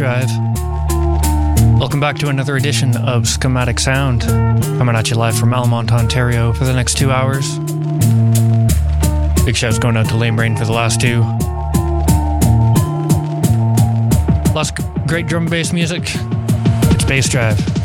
Drive. Welcome back to another edition of Schematic Sound, coming at you live from Almonte, Ontario for the next two hours. Big shouts going out to Lame Brain for the last two. Lots of great drum and bass music. It's Bass Drive.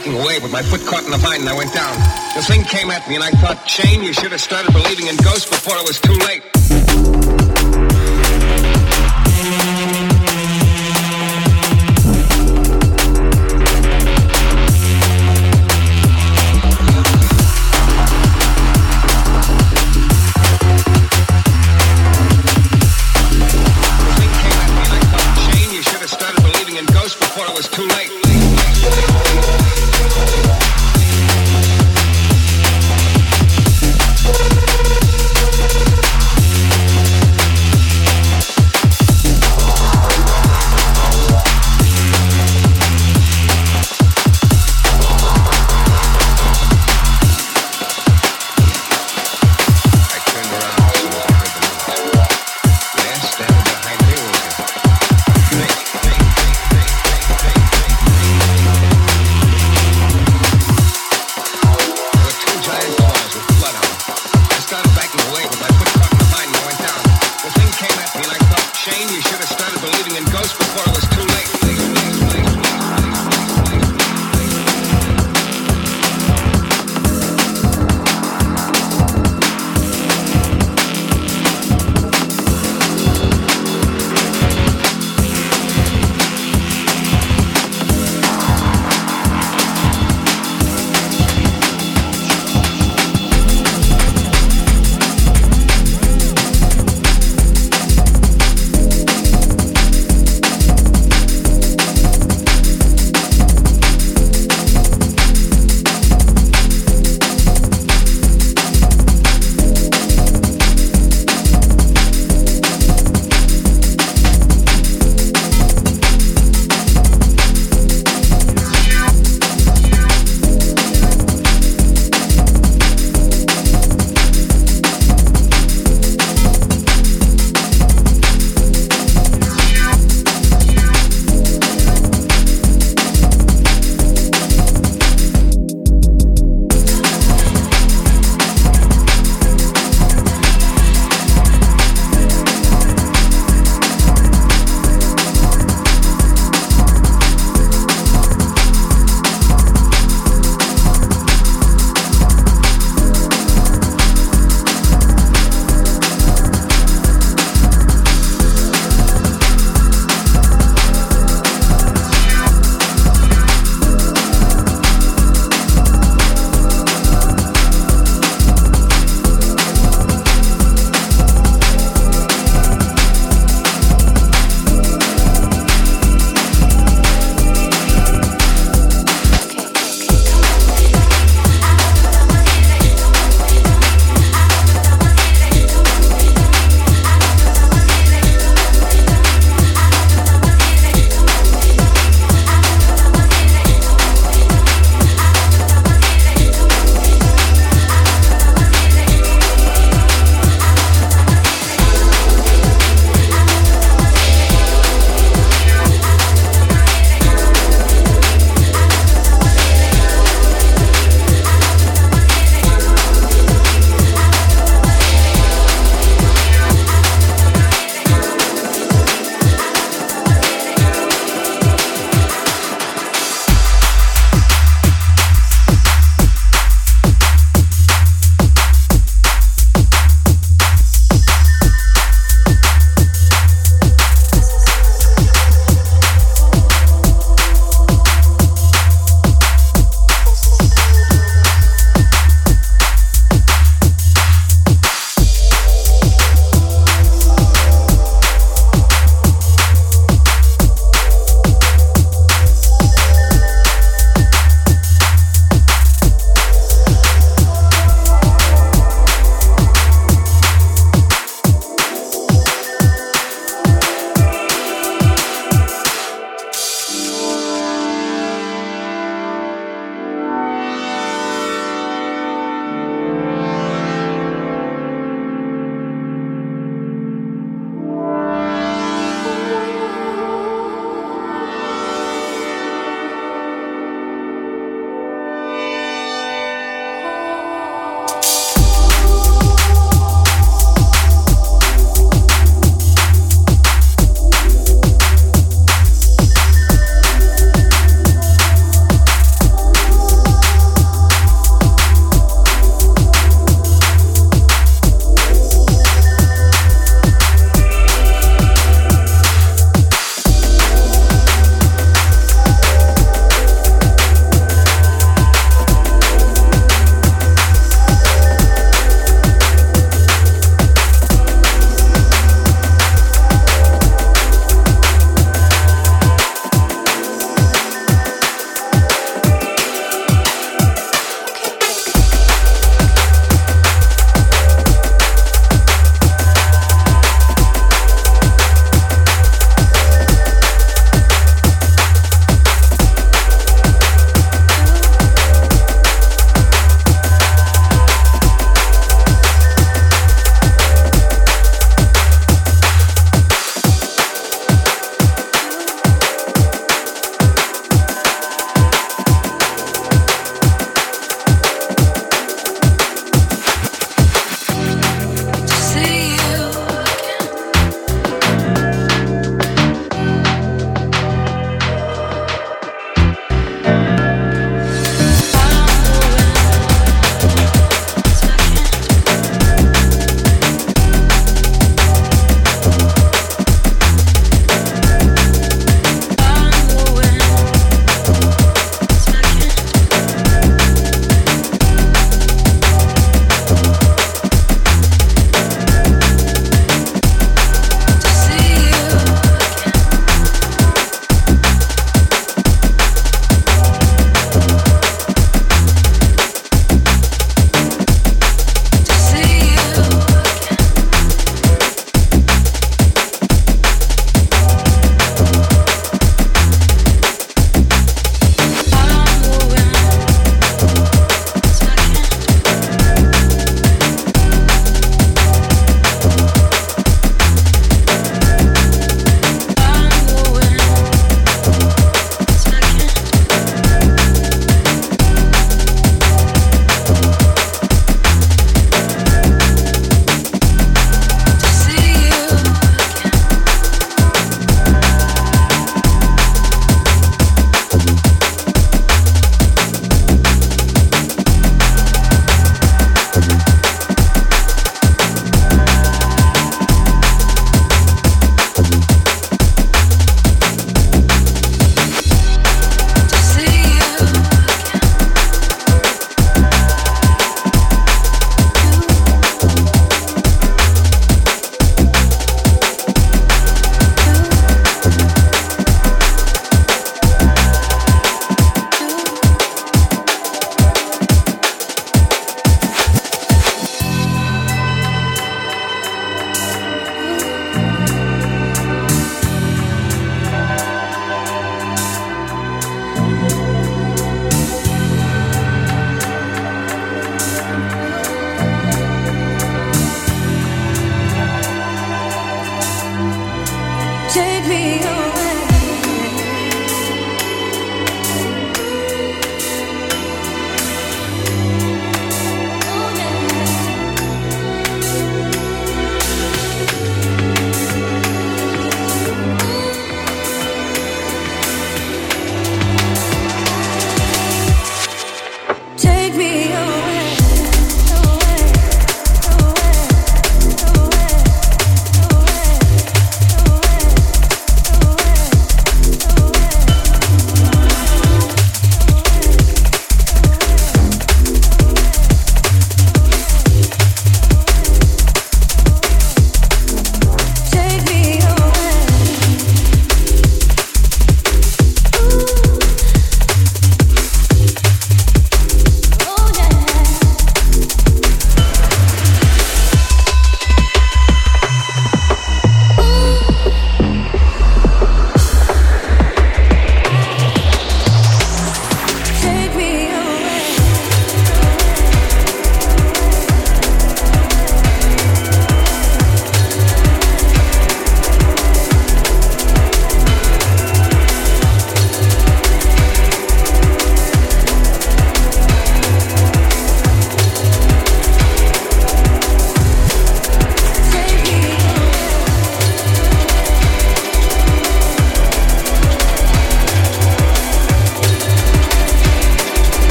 hiking away, but my foot caught in the vine and I went down. The thing came at me and I thought, Shane, you should have started believing in ghosts before it was too late.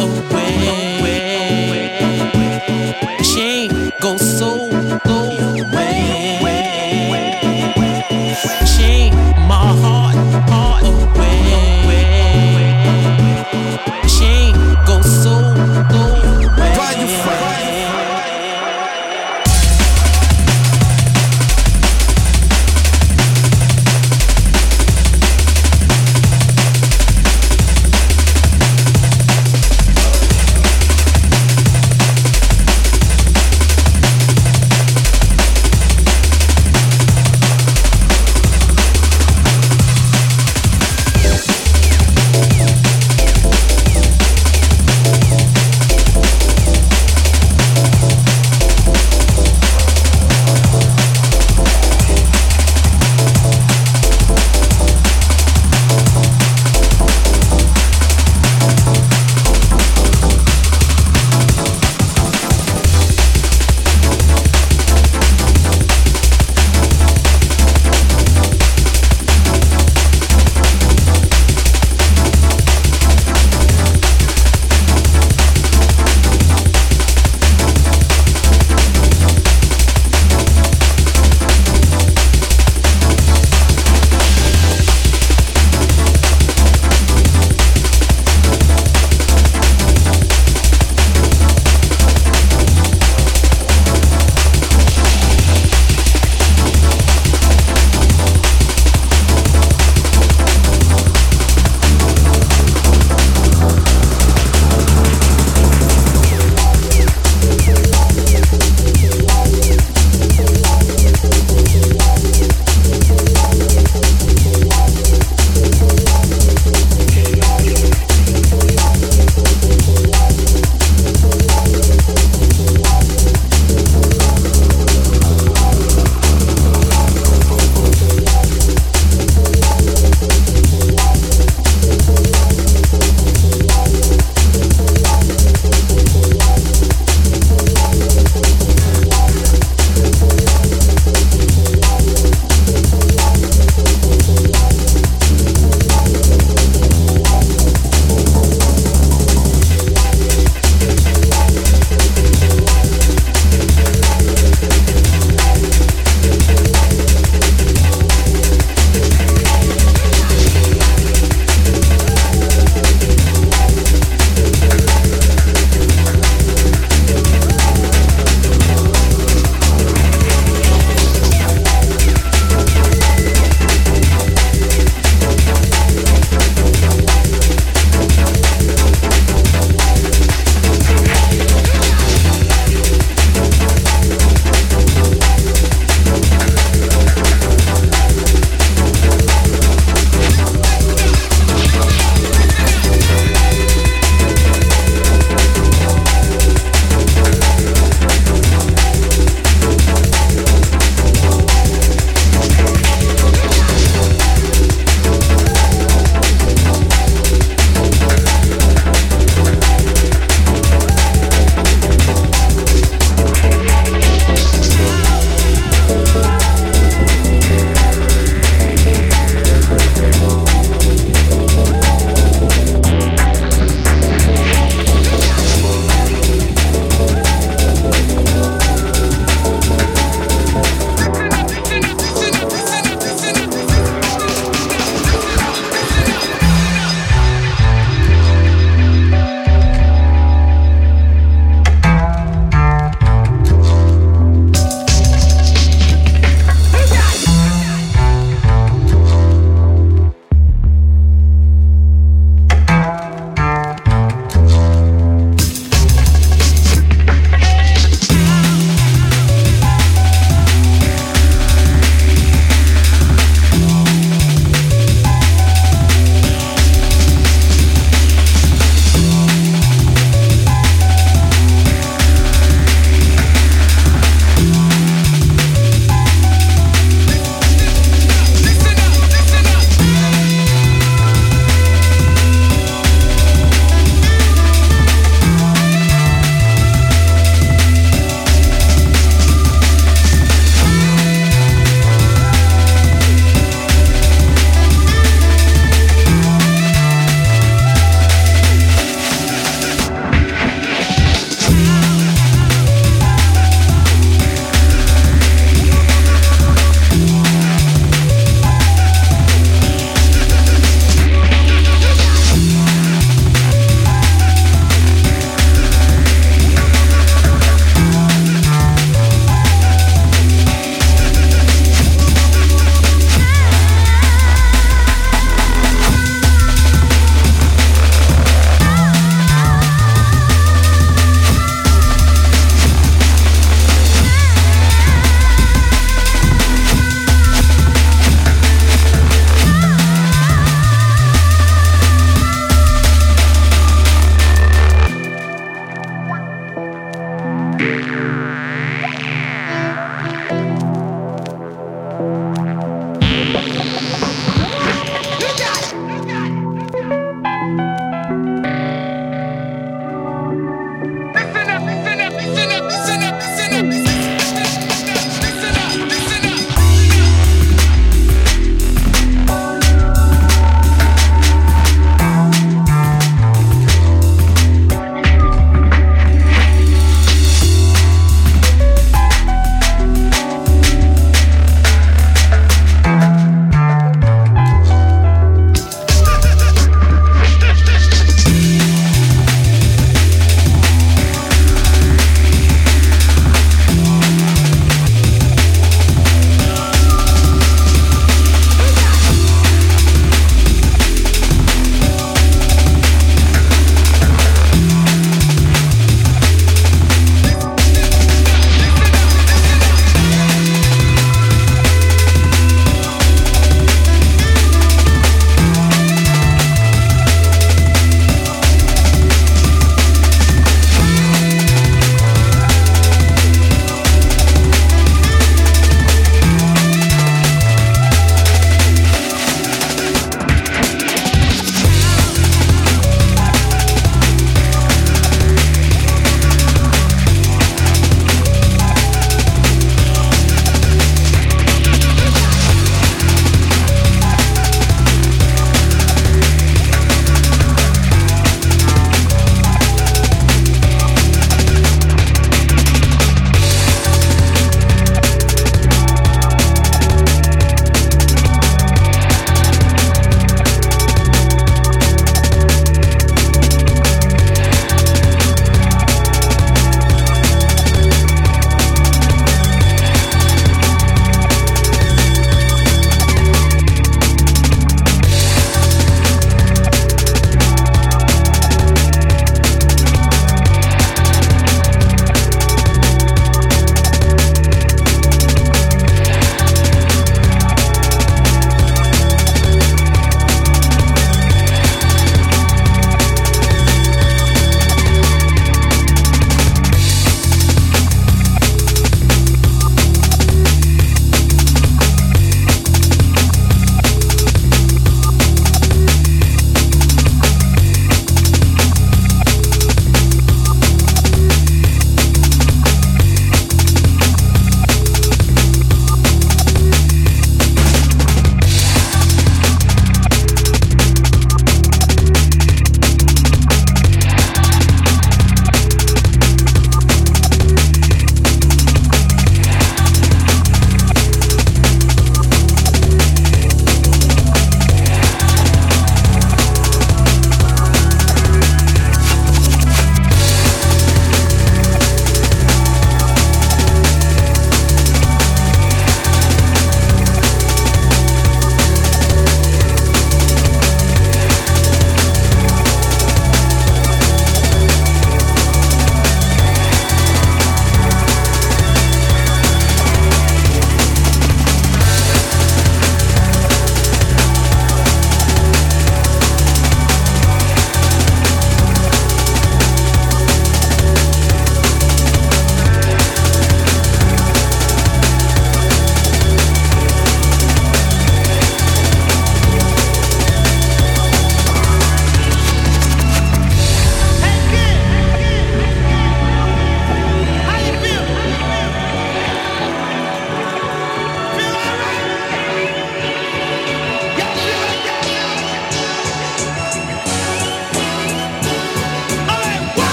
away.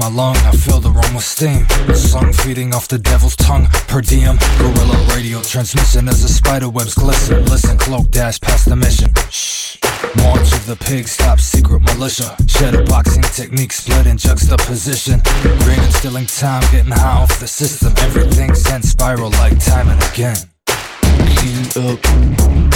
My lung, I feel the room with steam. Song feeding off the devil's tongue, per diem. Guerrilla radio transmission as the spider webs glisten. Listen, cloak dash past the mission. Shh. March of the pigs, top secret militia. Shadow boxing technique, split in juxtaposition. And stealing time, getting high off the system. Everything sent spiral like time and again. Looking up,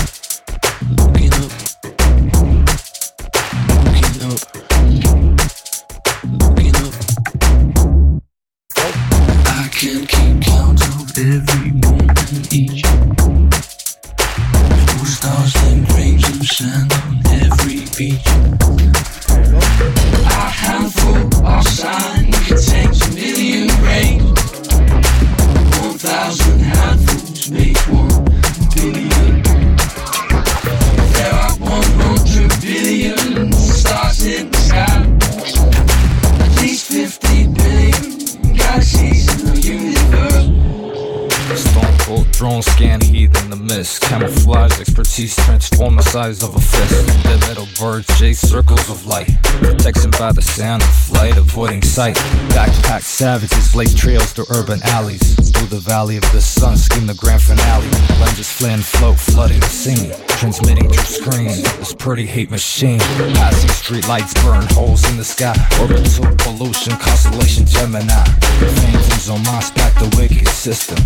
size of a fist. Dead metal birds chase circles of light. Protection by the sound of flight, avoiding sight. Backpack savages blaze trails through urban alleys. Through the valley of the sun, scheme the grand finale. Lenses flare float, flooding the scene. Transmitting through screens. This pretty hate machine. Passing street lights burn holes in the sky. Orbital pollution, constellation Gemini. Phantoms on Mars back the wicked system.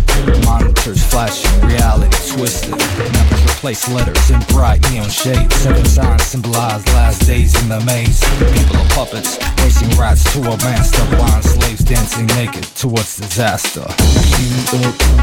Monitors flashing, reality twisted. Numbers replace letters in bright neon shades. Seven signs symbolize last days in the maze. People are puppets, racing rats to a master. Blind slaves dancing naked towards disaster. Looking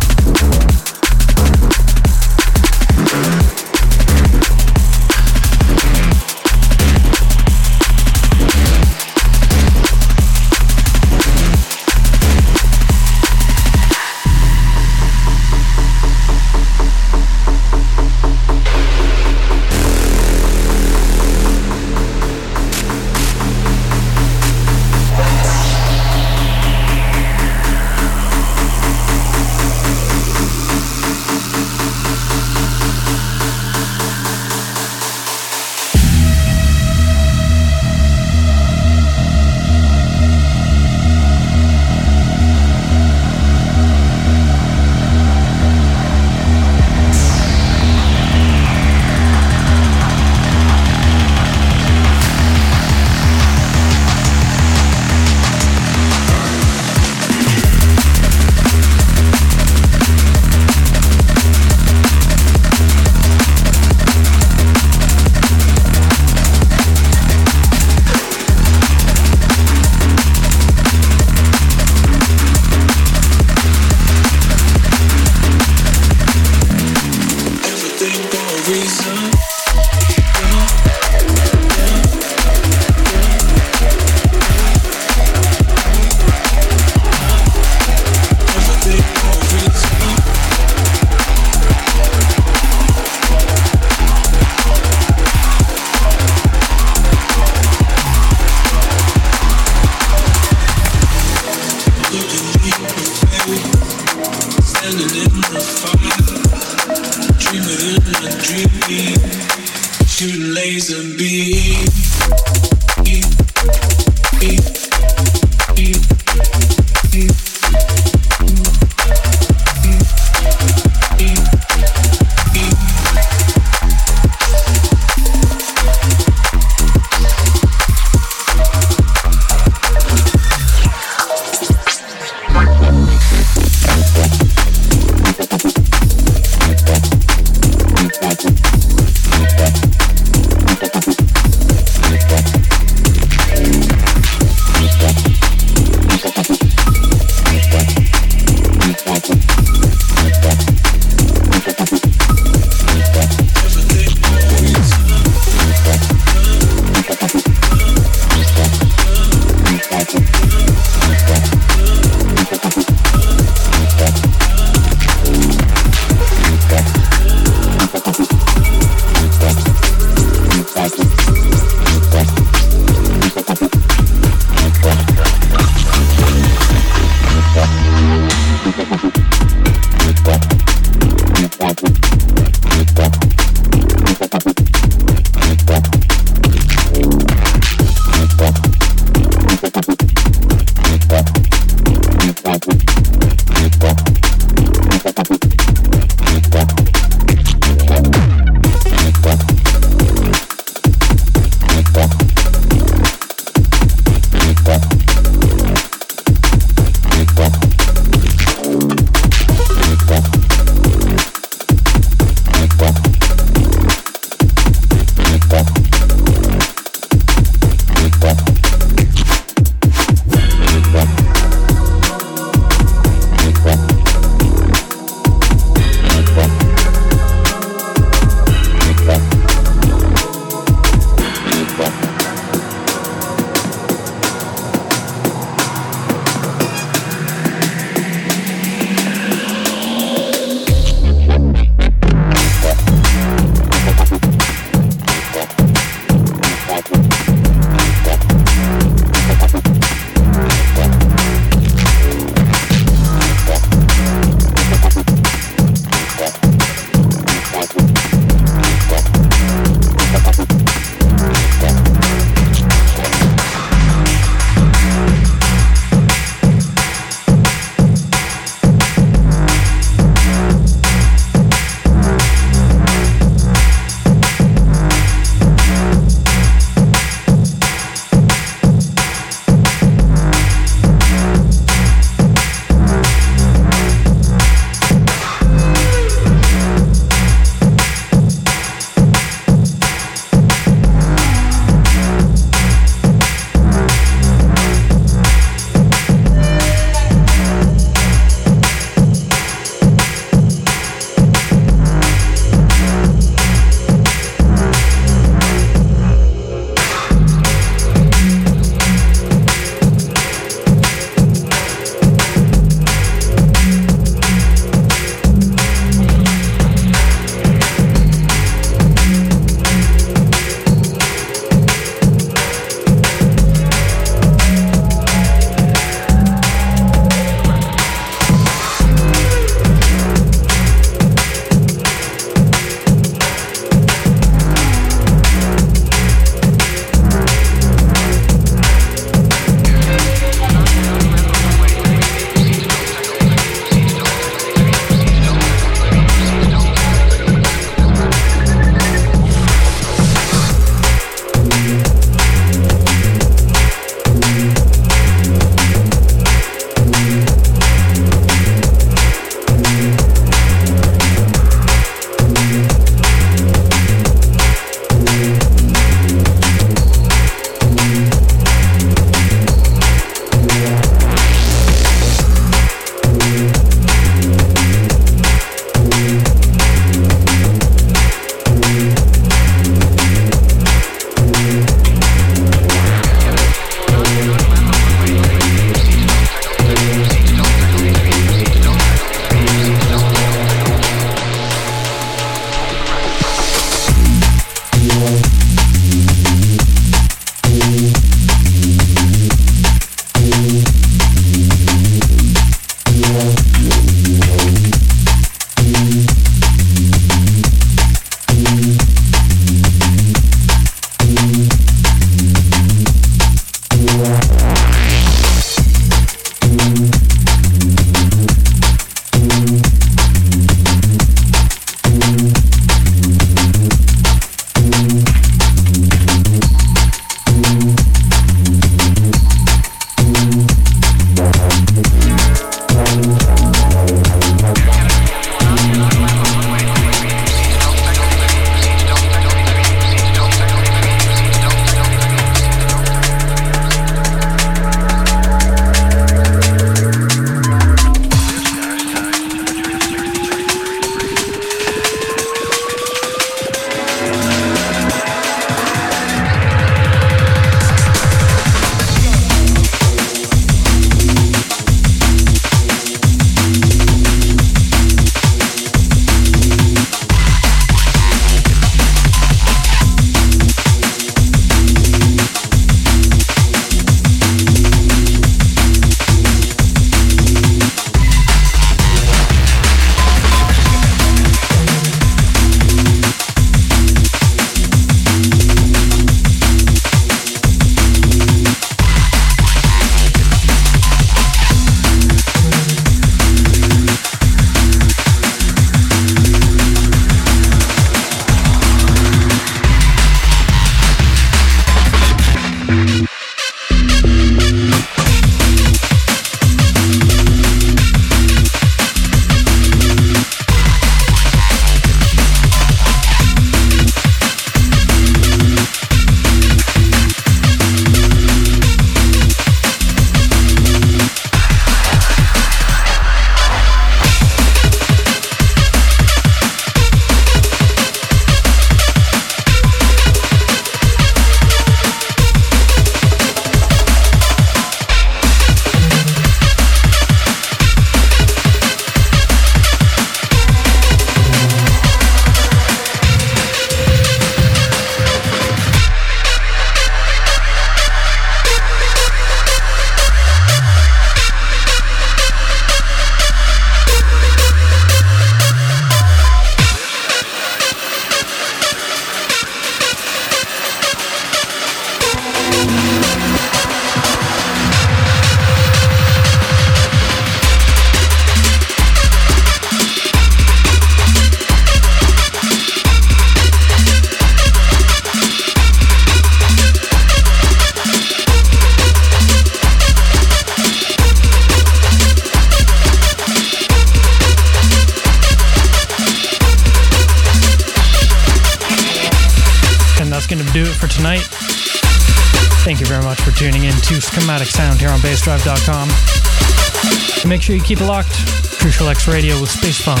sure you keep it locked. Crucial X Radio with Space Funk.